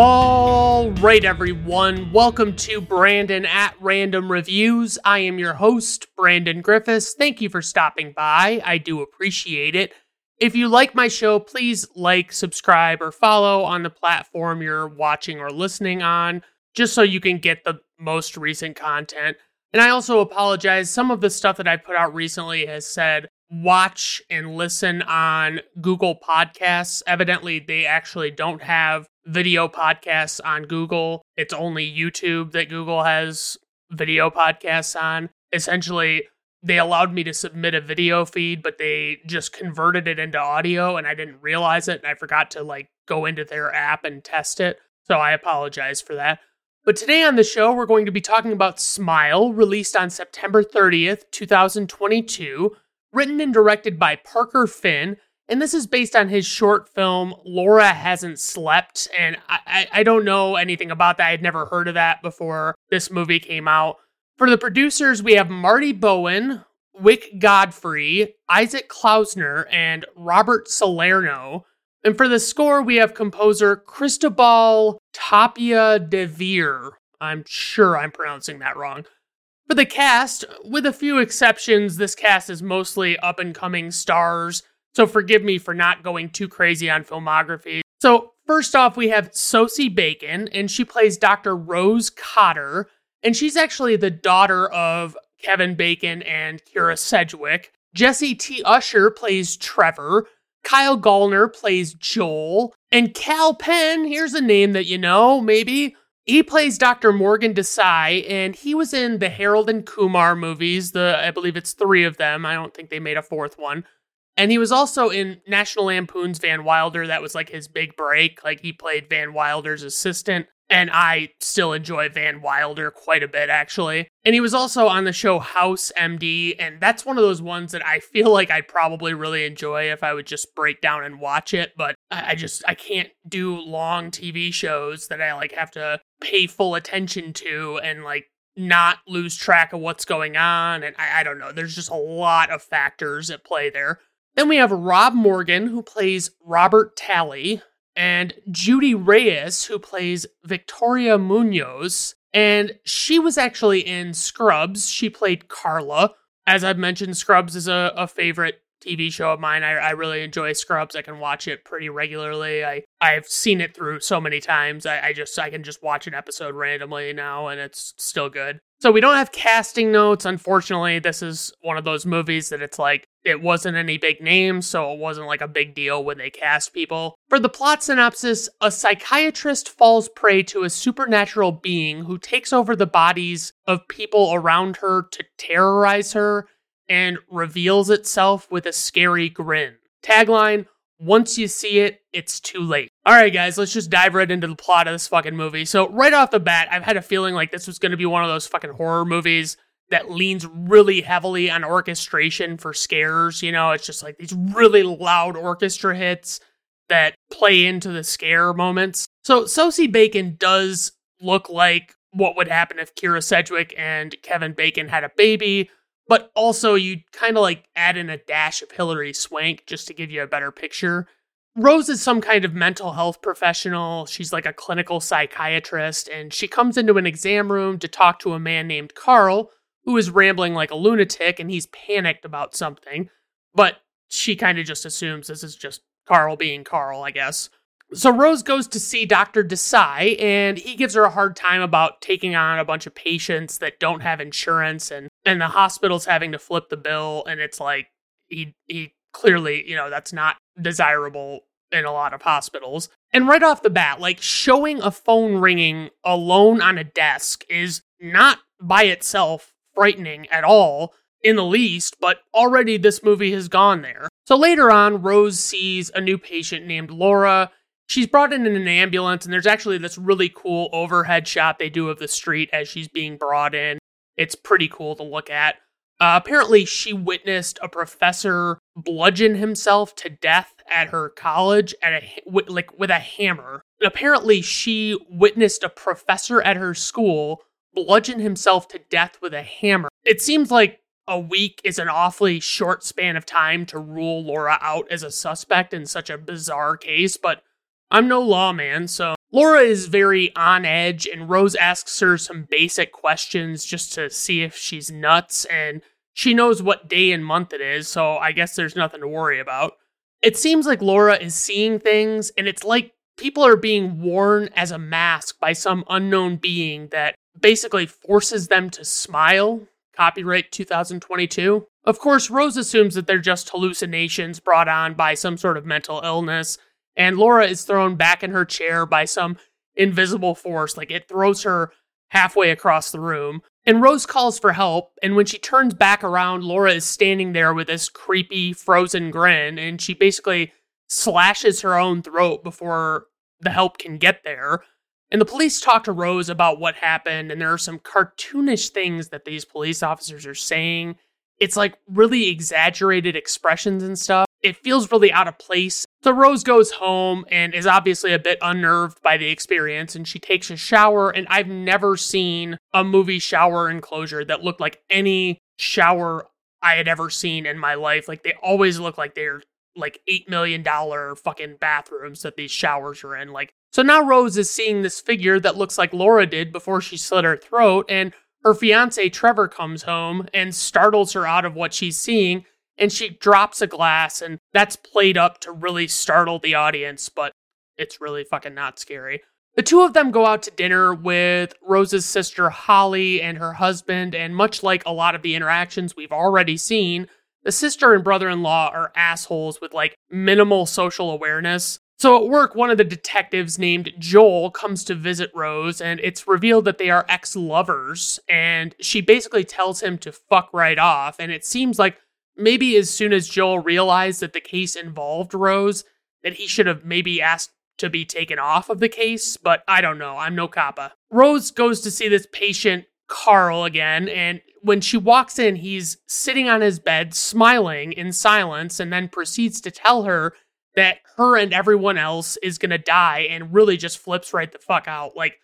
All right, everyone. Welcome to Brandon at Random Reviews. I am your host, Brandon Griffes. Thank you for stopping by. I do appreciate it. If you like my show, please like, subscribe, or follow on the platform you're watching or listening on, just so you can get the most recent content. And I also apologize. Some of the stuff that I put out recently has said watch and listen on Google Podcasts. Evidently, they actually don't have video podcasts on Google. It's only YouTube that Google has video podcasts on. Essentially, they allowed me to submit a video feed, but they just converted it into audio and I didn't realize it and I forgot to like go into their app and test it. So I apologize for that. But today on the show, we're going to be talking about Smile, released on September 30th, 2022, written and directed by Parker Finn. And this is based on his short film, Laura Hasn't Slept. And I, I, don't know anything about that. I had never heard of that before this movie came out. For the producers, we have Marty Bowen, Wick Godfrey, Isaac Klausner, and Robert Salerno. And for the score, we have composer Cristobal Tapia de Veer. I'm sure I'm pronouncing that wrong. For the cast, with a few exceptions, this cast is mostly up and coming stars, so forgive me for not going too crazy on filmography. So, first off, we have Sosie Bacon, and she plays Dr. Rose Cotter, and she's actually the daughter of Kevin Bacon and Kyra Sedgwick. Jesse T. Usher plays Trevor. Kyle Gallner plays Joel. And Kal Penn, here's a name that you know, maybe. He plays Dr. Morgan Desai, and he was in the Harold and Kumar movies. The I believe it's three of them. I don't think they made a fourth one. And he was also in National Lampoon's Van Wilder. That was like his big break. Like he played Van Wilder's assistant. And I still enjoy Van Wilder quite a bit, actually. And he was also on the show House MD, and that's one of those ones that I feel like I'd probably really enjoy if I would just break down and watch it. But I just I can't do long TV shows that I like have to pay full attention to and like not lose track of what's going on. And I, I don't know. There's just a lot of factors at play there. Then we have Rob Morgan, who plays Robert Talley, and Judy Reyes, who plays Victoria Munoz. And she was actually in Scrubs. She played Carla. As I've mentioned, Scrubs is a, a favorite TV show of mine. I, I really enjoy Scrubs. I can watch it pretty regularly. I, I've seen it through so many times. I, I just I can just watch an episode randomly now and it's still good. So we don't have casting notes. Unfortunately, this is one of those movies that it's like it wasn't any big names, so it wasn't like a big deal when they cast people. For the plot synopsis, a psychiatrist falls prey to a supernatural being who takes over the bodies of people around her to terrorize her and reveals itself with a scary grin. Tagline once you see it, it's too late. All right, guys, let's just dive right into the plot of this fucking movie. So, right off the bat, I've had a feeling like this was to be one of those fucking horror movies that leans really heavily on orchestration for scares. You know, it's just like these really loud orchestra hits that play into the scare moments. So, Sosie Bacon does look like what would happen if Kyra Sedgwick and Kevin Bacon had a baby but also you kind of like add in a dash of Hilary Swank just to give you a better picture. Rose is some kind of mental health professional. She's like a clinical psychiatrist, and she comes into an exam room to talk to a man named Carl, who is rambling like a lunatic and he's panicked about something. But she kind of just assumes this is just Carl being Carl, I guess. So Rose goes to see Dr. Desai, and he gives her a hard time about taking on a bunch of patients that don't have insurance, and and the hospital's having to flip the bill, and it's like he he clearly you know that's not desirable in a lot of hospitals. And right off the bat, like showing a phone ringing alone on a desk is not by itself frightening at all in the least, but already this movie has gone there. So later on, Rose sees a new patient named Laura she's brought in in an ambulance, and there's actually this really cool overhead shot they do of the street as she's being brought in. It's pretty cool to look at. Uh, apparently, she witnessed a professor bludgeon himself to death at her college at a like with a hammer. Apparently, she witnessed a professor at her school bludgeon himself to death with a hammer. It seems like a week is an awfully short span of time to rule Laura out as a suspect in such a bizarre case, but I'm no lawman, so Laura is very on edge, and Rose asks her some basic questions just to see if she's nuts, and she knows what day and month it is, so I guess there's nothing to worry about. It seems like Laura is seeing things, and it's like people are being worn as a mask by some unknown being that basically forces them to smile. Copyright 2022. Of course, Rose assumes that they're just hallucinations brought on by some sort of mental illness, and Laura is thrown back in her chair by some invisible force. Like it throws her halfway across the room. And Rose calls for help, and when she turns back around, Laura is standing there with this creepy, frozen grin, and she basically slashes her own throat before the help can get there. And the police talk to Rose about what happened, and there are some cartoonish things that these police officers are saying. It's like really exaggerated expressions and stuff. It feels really out of place. So Rose goes home and is obviously a bit unnerved by the experience, and she takes a shower. And I've never seen a movie shower enclosure that looked like any shower I had ever seen in my life. Like they always look like they're like $8 million fucking bathrooms that these showers are in. Like, so now Rose is seeing this figure that looks like Laura did before she slit her throat, and her fiance Trevor comes home and startles her out of what she's seeing, and she drops a glass, and that's played up to really startle the audience, but it's really fucking not scary. The two of them go out to dinner with Rose's sister Holly and her husband, and much like a lot of the interactions we've already seen, the sister and brother in law are assholes with like minimal social awareness. So at work, one of the detectives named Joel comes to visit Rose, and it's revealed that they are ex lovers. And she basically tells him to fuck right off. And it seems like maybe as soon as Joel realized that the case involved Rose, that he should have maybe asked to be taken off of the case, but I don't know. I'm no coppa. Rose goes to see this patient Carl again, and when she walks in, he's sitting on his bed, smiling in silence, and then proceeds to tell her that her and everyone else is gonna die, and really just flips right the fuck out. Like,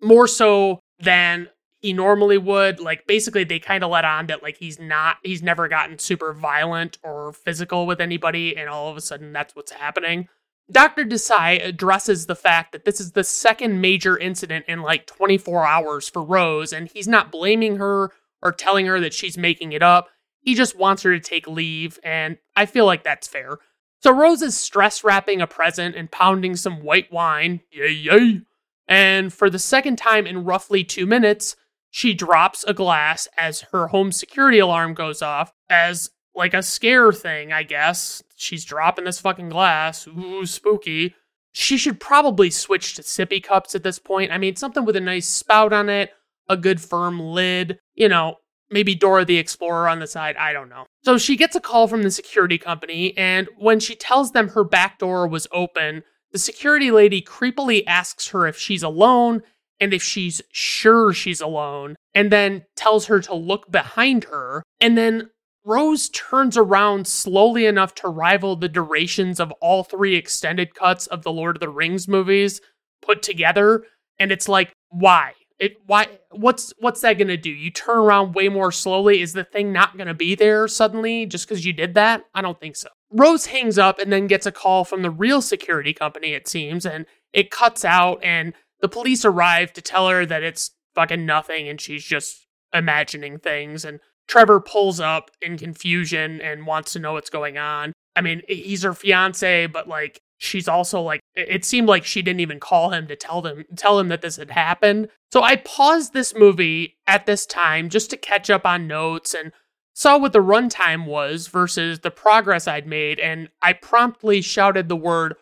more so than he normally would. Like, basically, they kind of let on that, like, he's not, he's never gotten super violent or physical with anybody, and all of a sudden, that's what's happening. Dr. Desai addresses the fact that this is the second major incident in like 24 hours for Rose, and he's not blaming her or telling her that she's making it up. He just wants her to take leave, and I feel like that's fair. So Rose is stress wrapping a present and pounding some white wine. Yay, yay. And for the second time in roughly two minutes, she drops a glass as her home security alarm goes off, as like a scare thing, I guess. She's dropping this fucking glass. Ooh, spooky. She should probably switch to sippy cups at this point. I mean, something with a nice spout on it, a good firm lid, you know, maybe Dora the Explorer on the side. I don't know. So she gets a call from the security company, and when she tells them her back door was open, the security lady creepily asks her if she's alone and if she's sure she's alone, and then tells her to look behind her. And then Rose turns around slowly enough to rival the durations of all three extended cuts of the Lord of the Rings movies put together. And it's like, why? It why what's what's that gonna do? You turn around way more slowly. Is the thing not gonna be there suddenly just because you did that? I don't think so. Rose hangs up and then gets a call from the real security company, it seems, and it cuts out and the police arrive to tell her that it's fucking nothing and she's just imagining things and Trevor pulls up in confusion and wants to know what's going on. I mean, he's her fiance, but like she's also like it seemed like she didn't even call him to tell them tell him that this had happened. So I paused this movie at this time just to catch up on notes and saw what the runtime was versus the progress I'd made and I promptly shouted the word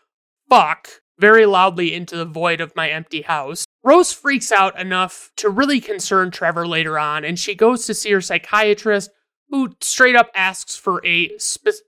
fuck very loudly into the void of my empty house. Rose freaks out enough to really concern Trevor later on, and she goes to see her psychiatrist, who straight up asks for a specific.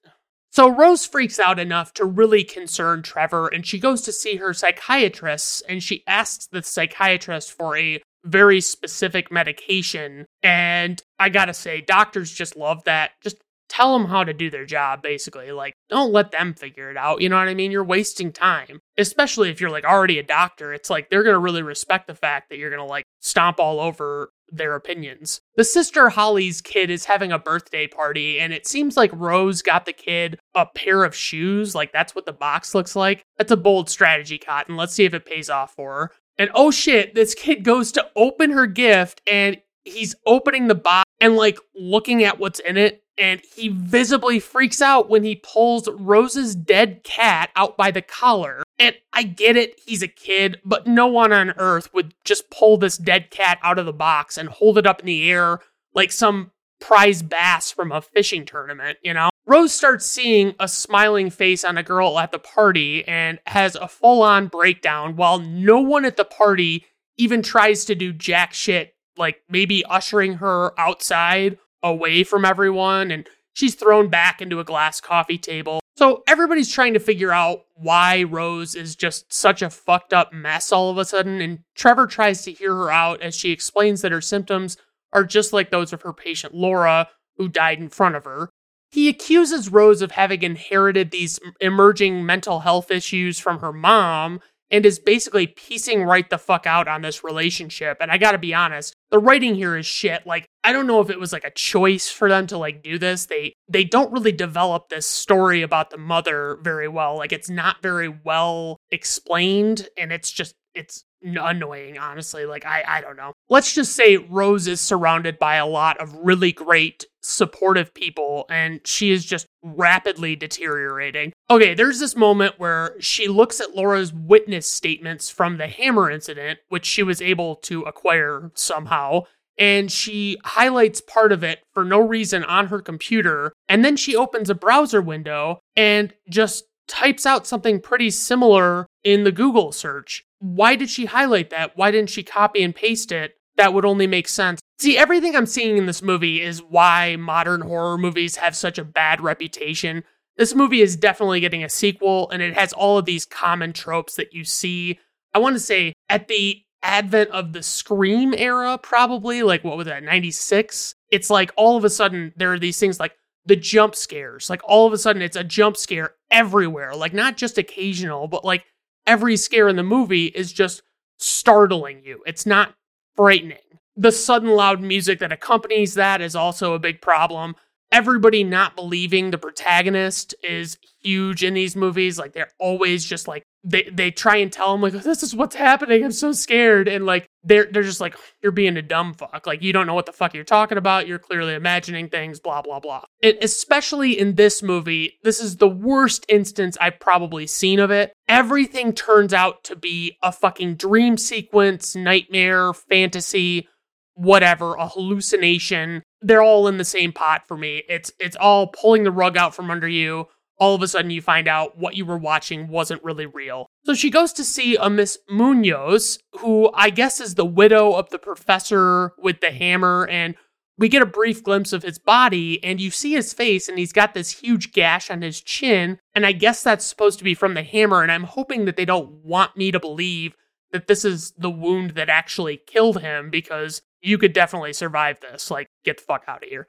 So Rose freaks out enough to really concern Trevor, and she goes to see her psychiatrist, and she asks the psychiatrist for a very specific medication. And I gotta say, doctors just love that. Just tell them how to do their job basically like don't let them figure it out you know what i mean? You're wasting time especially if you're like already a doctor it's like they're gonna really respect the fact that you're gonna like stomp all over their opinions. The sister holly's kid is having a birthday party and it seems like rose got the kid a pair of shoes like that's what the box looks like. That's a bold strategy cotton. Let's see if it pays off for her. And oh shit this kid goes to open her gift and he's opening the box and like looking at what's in it and he visibly freaks out when he pulls Rose's dead cat out by the collar. And I get it, he's a kid, but no one on earth would just pull this dead cat out of the box and hold it up in the air like some prize bass from a fishing tournament, you know? Rose starts seeing a smiling face on a girl at the party and has a full on breakdown while no one at the party even tries to do jack shit, like maybe ushering her outside away from everyone and she's thrown back into a glass coffee table. So everybody's trying to figure out why Rose is just such a fucked up mess all of a sudden. And Trevor tries to hear her out as she explains that her symptoms are just like those of her patient Laura, who died in front of her. He accuses Rose of having inherited these emerging mental health issues from her mom and is basically piecing right the fuck out on this relationship. And I gotta be honest, the writing here is shit. Like, I don't know if it was like a choice for them to like do this. They they don't really develop this story about the mother very well. Like it's not very well explained and it's just it's annoying honestly like i i don't know let's just say rose is surrounded by a lot of really great supportive people and she is just rapidly deteriorating okay there's this moment where she looks at laura's witness statements from the hammer incident which she was able to acquire somehow and she highlights part of it for no reason on her computer and then she opens a browser window and just types out something pretty similar in the Google search. Why did she highlight that? Why didn't she copy and paste it? That would only make sense. See, everything I'm seeing in this movie is why modern horror movies have such a bad reputation. This movie is definitely getting a sequel, and it has all of these common tropes that you see. I want to say at the advent of the Scream era, probably, like what was that, 96? It's like all of a sudden there are these things like the jump scares. Like all of a sudden it's a jump scare everywhere. Like not just occasional, but like every scare in the movie is just startling you. It's not frightening. The sudden loud music that accompanies that is also a big problem. Everybody not believing the protagonist is huge in these movies. Like they're always just like they they try and tell him like this is what's happening. I'm so scared, and like they're they're just like you're being a dumb fuck. Like you don't know what the fuck you're talking about. You're clearly imagining things. Blah blah blah. And especially in this movie, this is the worst instance I've probably seen of it. Everything turns out to be a fucking dream sequence, nightmare, fantasy, whatever, a hallucination. They're all in the same pot for me. It's it's all pulling the rug out from under you all of a sudden you find out what you were watching wasn't really real. So she goes to see a Miss Munoz, who I guess is the widow of the professor with the hammer, and we get a brief glimpse of his body, and you see his face, and he's got this huge gash on his chin, and I guess that's supposed to be from the hammer, and I'm hoping that they don't want me to believe that this is the wound that actually killed him, because you could definitely survive this. Like, get the fuck out of here.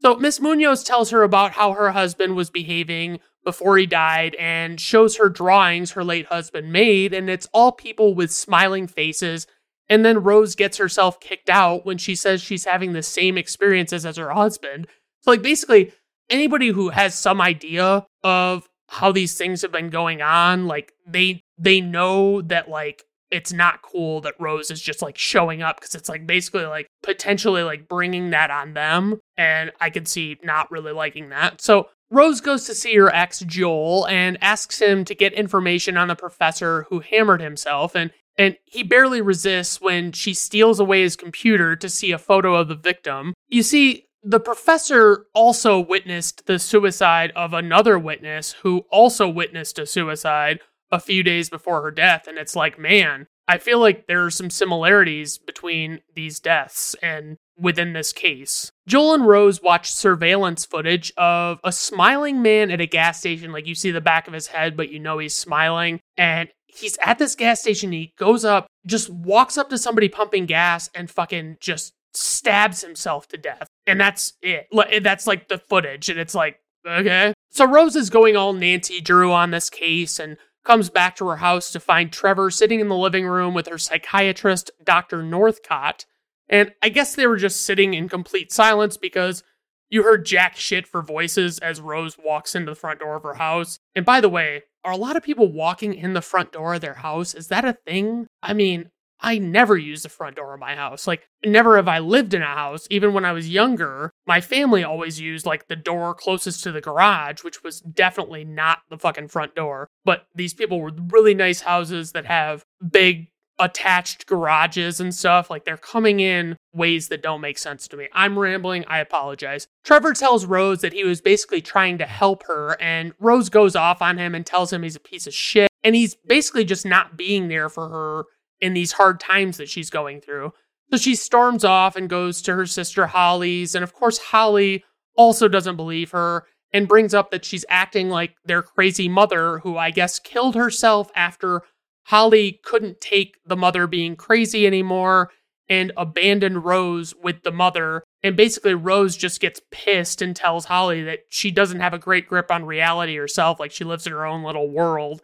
So Miss Munoz tells her about how her husband was behaving before he died and shows her drawings her late husband made, and it's all people with smiling faces. And then Rose gets herself kicked out when she says she's having the same experiences as her husband. So, like, basically, anybody who has some idea of how these things have been going on, like, they they know that like it's not cool that Rose is just like showing up because it's like basically like potentially like bringing that on them. And I could see not really liking that. So Rose goes to see her ex Joel and asks him to get information on the professor who hammered himself. And and he barely resists when she steals away his computer to see a photo of the victim. You see, the professor also witnessed the suicide of another witness who also witnessed a suicide a few days before her death. And it's like, man, I feel like there are some similarities between these deaths and within this case. Joel and Rose watch surveillance footage of a smiling man at a gas station. Like you see the back of his head, but you know he's smiling. And he's at this gas station. He goes up, just walks up to somebody pumping gas and fucking just stabs himself to death. And that's it. That's like the footage. And it's like, okay. So Rose is going all Nancy Drew on this case and comes back to her house to find Trevor sitting in the living room with her psychiatrist, Dr. Northcott. And I guess they were just sitting in complete silence because you heard jack shit for voices as Rose walks into the front door of her house. And by the way, are a lot of people walking in the front door of their house? Is that a thing? I mean, I never use the front door of my house. Like, never have I lived in a house. Even when I was younger, my family always used like the door closest to the garage, which was definitely not the fucking front door. But these people were really nice houses that have big attached garages and stuff. Like, they're coming in ways that don't make sense to me. I'm rambling. I apologize. Trevor tells Rose that he was basically trying to help her, and Rose goes off on him and tells him he's a piece of shit. And he's basically just not being there for her in these hard times that she's going through. So she storms off and goes to her sister Holly's. And of course, Holly also doesn't believe her and brings up that she's acting like their crazy mother, who I guess killed herself after Holly couldn't take the mother being crazy anymore and abandoned Rose with the mother. And basically, Rose just gets pissed and tells Holly that she doesn't have a great grip on reality herself, like she lives in her own little world.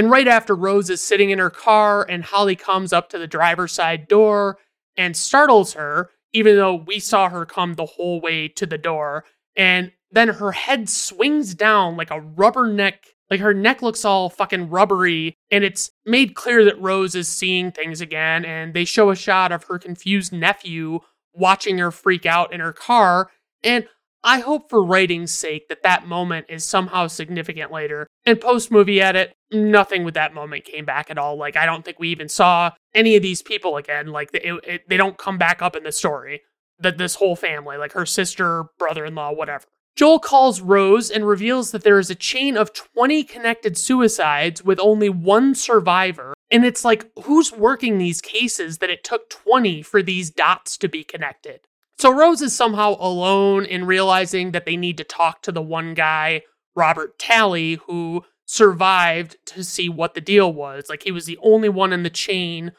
And right after Rose is sitting in her car and Holly comes up to the driver's side door and startles her, even though we saw her come the whole way to the door. And then her head swings down like a rubber neck. Like her neck looks all fucking rubbery, and it's made clear that Rose is seeing things again. And they show a shot of her confused nephew watching her freak out in her car. And I hope for writing's sake that that moment is somehow significant later. And post movie edit, nothing with that moment came back at all. Like, I don't think we even saw any of these people again. Like, it, it, they don't come back up in the story. That this whole family, like her sister, brother in law, whatever. Joel calls Rose and reveals that there is a chain of 20 connected suicides with only one survivor. And it's like, who's working these cases that it took 20 for these dots to be connected? So Rose is somehow alone in realizing that they need to talk to the one guy, Robert Talley, who survived to see what the deal was. Like he was the only one in the chain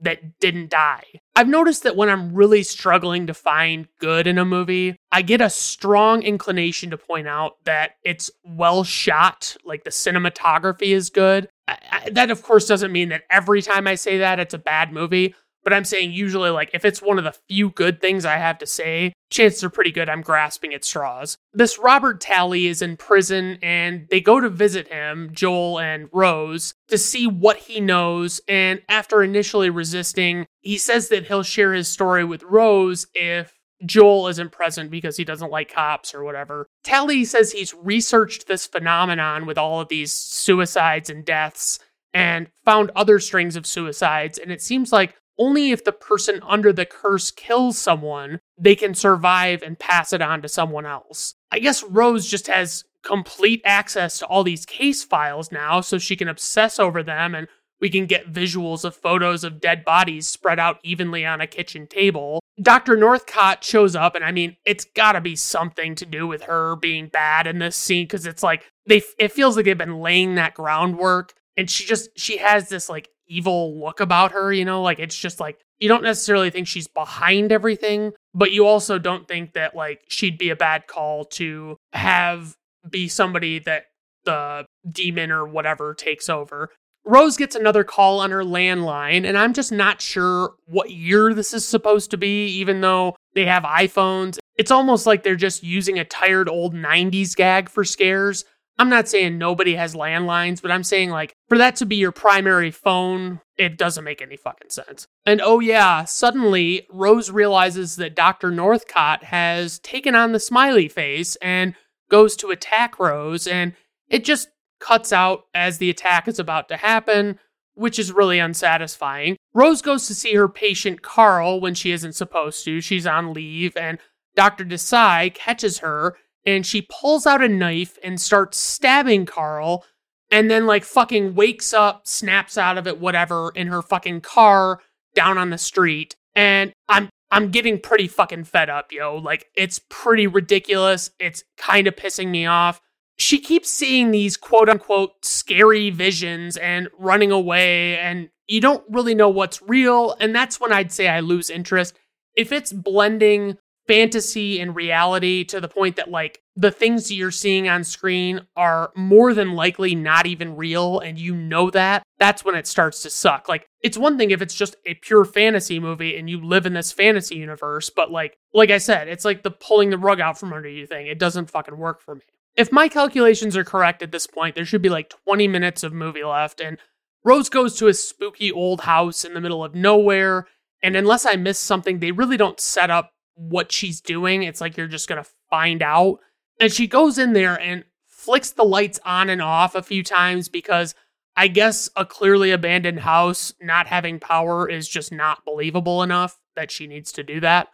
that didn't die. I've noticed that when I'm really struggling to find good in a movie, I get a strong inclination to point out that it's well shot, like the cinematography is good. I, I, that, of course, doesn't mean that every time I say that it's a bad movie, but I'm saying usually, like, if it's one of the few good things I have to say, chances are pretty good I'm grasping at straws. This Robert Talley is in prison and they go to visit him, Joel and Rose, to see what he knows. And after initially resisting, he says that he'll share his story with Rose if Joel isn't present because he doesn't like cops or whatever. Talley says he's researched this phenomenon with all of these suicides and deaths and found other strings of suicides. And it seems like only if the person under the curse kills someone, they can survive and pass it on to someone else. I guess Rose just has complete access to all these case files now, so she can obsess over them and we can get visuals of photos of dead bodies spread out evenly on a kitchen table. Dr. Northcott shows up, and I mean, it's gotta be something to do with her being bad in this scene because it's like they it feels like they've been laying that groundwork and she just she has this like evil look about her, you know? Like it's just like you don't necessarily think she's behind everything, but you also don't think that like she'd be a bad call to have be somebody that the demon or whatever takes over. Rose gets another call on her landline, and I'm just not sure what year this is supposed to be, even though they have iPhones. It's almost like they're just using a tired old 90s gag for scares. I'm not saying nobody has landlines, but I'm saying like for that to be your primary phone, it doesn't make any fucking sense. And oh yeah, suddenly Rose realizes that Dr. Northcott has taken on the smiley face and goes to attack Rose and it just cuts out as the attack is about to happen, which is really unsatisfying. Rose goes to see her patient Carl when she isn't supposed to. She's on leave and Dr. Desai catches her and she pulls out a knife and starts stabbing Carl and then like fucking wakes up, snaps out of it, whatever, in her fucking car down on the street. And I'm I'm getting pretty fucking fed up, yo. Like it's pretty ridiculous. It's kind of pissing me off. She keeps seeing these quote unquote scary visions and running away, and you don't really know what's real. And that's when I'd say I lose interest if it's blending fantasy and reality to the point that like the things you're seeing on screen are more than likely not even real and you know that that's when it starts to suck. Like it's one thing if it's just a pure fantasy movie and you live in this fantasy universe but like like i said it's like the pulling the rug out from under you thing. It doesn't fucking work for me. If my calculations are correct at this point there should be like 20 minutes of movie left and rose goes to a spooky old house in the middle of nowhere and unless i miss something they really don't set up what she's doing. It's like you're just going to find out. And she goes in there and flicks the lights on and off a few times because I guess a clearly abandoned house not having power is just not believable enough that she needs to do that.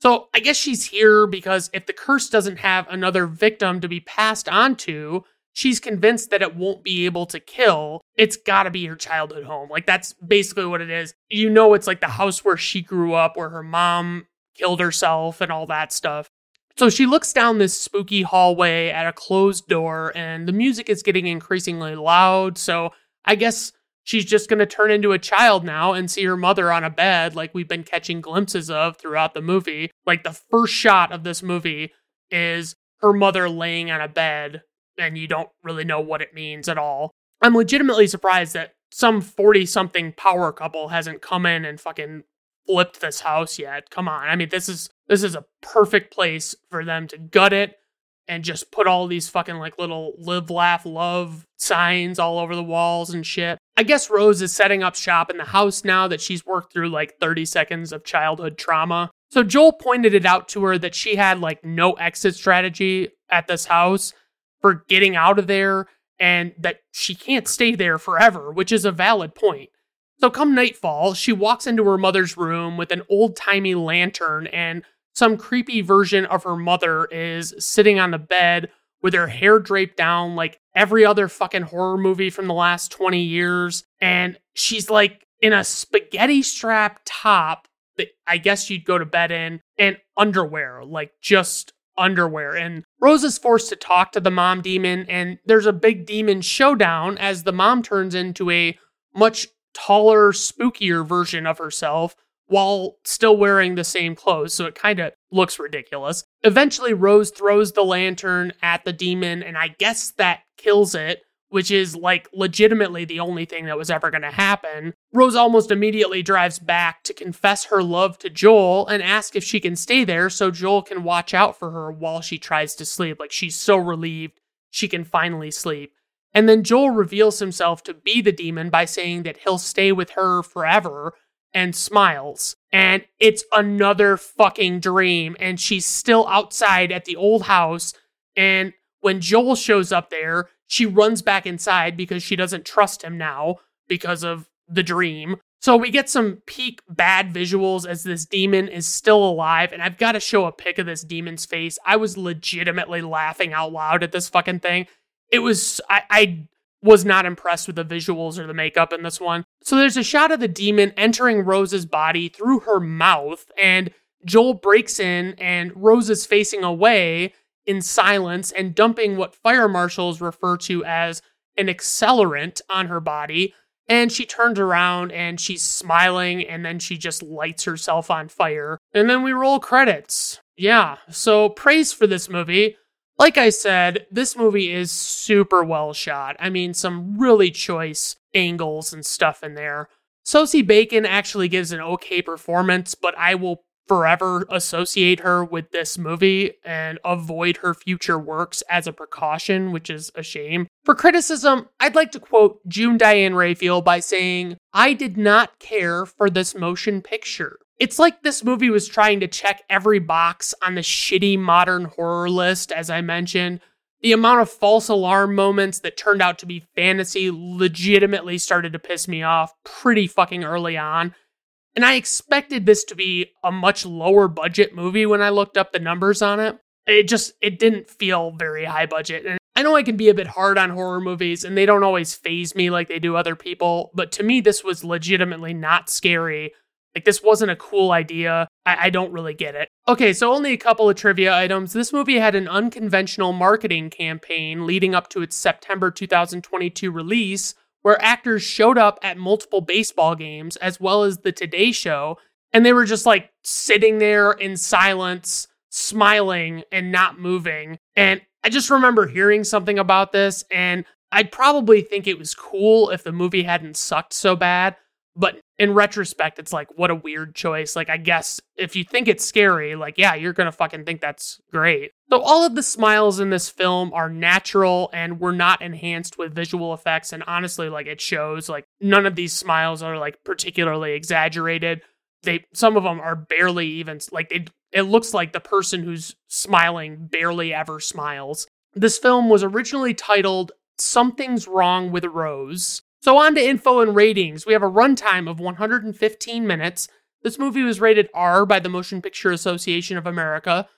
So I guess she's here because if the curse doesn't have another victim to be passed on to, she's convinced that it won't be able to kill. It's got to be her childhood home. Like that's basically what it is. You know, it's like the house where she grew up, where her mom killed herself and all that stuff. So she looks down this spooky hallway at a closed door, and the music is getting increasingly loud. So I guess she's just going to turn into a child now and see her mother on a bed, like we've been catching glimpses of throughout the movie. Like the first shot of this movie is her mother laying on a bed, and you don't really know what it means at all. I'm legitimately surprised that some 40 something power couple hasn't come in and fucking flipped this house yet. Come on. I mean, this is this is a perfect place for them to gut it and just put all these fucking like little live laugh love signs all over the walls and shit. I guess Rose is setting up shop in the house now that she's worked through like 30 seconds of childhood trauma. So Joel pointed it out to her that she had like no exit strategy at this house for getting out of there and that she can't stay there forever, which is a valid point. So, come nightfall, she walks into her mother's room with an old timey lantern, and some creepy version of her mother is sitting on the bed with her hair draped down like every other fucking horror movie from the last 20 years. And she's like in a spaghetti strap top that I guess you'd go to bed in, and underwear, like just underwear. And Rose is forced to talk to the mom demon, and there's a big demon showdown as the mom turns into a much taller, spookier version of herself while still wearing the same clothes, so it kind of looks ridiculous. Eventually, Rose throws the lantern at the demon, and I guess that kills it, which is like legitimately the only thing that was ever going to happen. Rose almost immediately drives back to confess her love to Joel and ask if she can stay there so Joel can watch out for her while she tries to sleep. Like she's so relieved she can finally sleep. And then Joel reveals himself to be the demon by saying that he'll stay with her forever and smiles. And it's another fucking dream. And she's still outside at the old house. And when Joel shows up there, she runs back inside because she doesn't trust him now because of the dream. So we get some peak bad visuals as this demon is still alive. And I've got to show a pic of this demon's face. I was legitimately laughing out loud at this fucking thing it was I, I was not impressed with the visuals or the makeup in this one. So there's a shot of the demon entering Rose's body through her mouth, and Joel breaks in, and Rose is facing away in silence and dumping what fire marshals refer to as an accelerant on her body. And she turns around and she's smiling, and then she just lights herself on fire. And then we roll credits. Yeah, so praise for this movie like I said, this movie is super well shot. I mean, some really choice angles and stuff in there. Sosie Bacon actually gives an okay performance, but I will forever associate her with this movie and avoid her future works as a precaution, which is a shame. For criticism, I'd like to quote June Diane Raphael by saying, I did not care for this motion picture. It's like this movie was trying to check every box on the shitty modern horror list, as I mentioned. The amount of false alarm moments that turned out to be fantasy legitimately started to piss me off pretty fucking early on. And I expected this to be a much lower budget movie when I looked up the numbers on it. It just it didn't feel very high budget. And I know I can be a bit hard on horror movies and they don't always faze me like they do other people, but to me this was legitimately not scary like, this wasn't a cool idea. I, I, don't really get it. Okay, so only a couple of trivia items. This movie had an unconventional marketing campaign leading up to its September 2022 release, where actors showed up at multiple baseball games, as well as the Today Show, And they were just like sitting there in silence, smiling and not moving. And I just remember hearing something about this, and I'd probably think it was cool if the movie hadn't sucked so bad. But in retrospect, it's like, what a weird choice. Like, I guess if you think it's scary, like, yeah, you're going to fucking think that's great. So, all of the smiles in this film are natural and were not enhanced with visual effects. And honestly, like, it shows, like, none of these smiles are, like, particularly exaggerated. They, some of them are barely even, like, it, it looks like the person who's smiling barely ever smiles. This film was originally titled Something's Wrong with Rose so, on to info and ratings. We have a runtime of 115 minutes. This movie was rated R by the Motion Picture Association of America.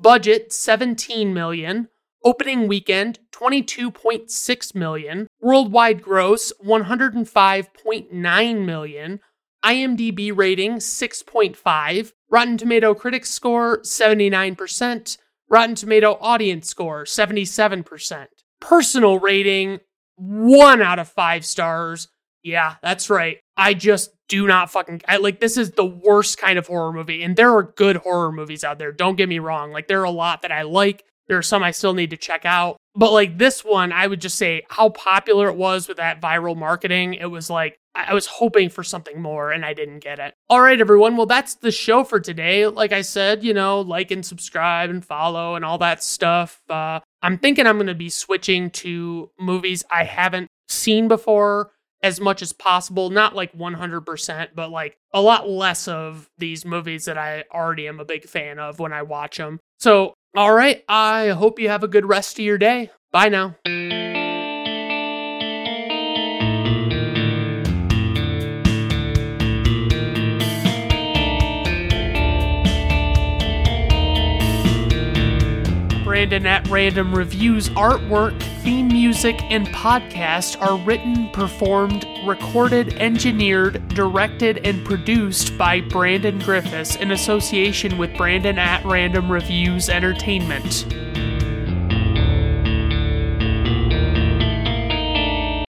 Budget 17 million. Opening weekend 22.6 million. Worldwide gross 105.9 million. IMDb rating 6.5. Rotten Tomato critics score 79%. Rotten Tomato audience score 77%. Personal rating one out of five stars. Yeah, that's right. I just do not fucking I like this is the worst kind of horror movie. And there are good horror movies out there. Don't get me wrong. Like there are a lot that I like. There are some I still need to check out. But like this one, I would just say how popular it was with that viral marketing. It was like I was hoping for something more and I didn't get it. All right, everyone. Well, that's the show for today. Like I said, you know, like and subscribe and follow and all that stuff. Uh, I'm thinking I'm going to be switching to movies I haven't seen before as much as possible. Not like 100%, but like a lot less of these movies that I already am a big fan of when I watch them. So, all right. I hope you have a good rest of your day. Bye now. Brandon at Random Reviews artwork, theme music, and podcast are written, performed, recorded, engineered, directed, and produced by Brandon Griffes in association with Brandon at Random Reviews Entertainment.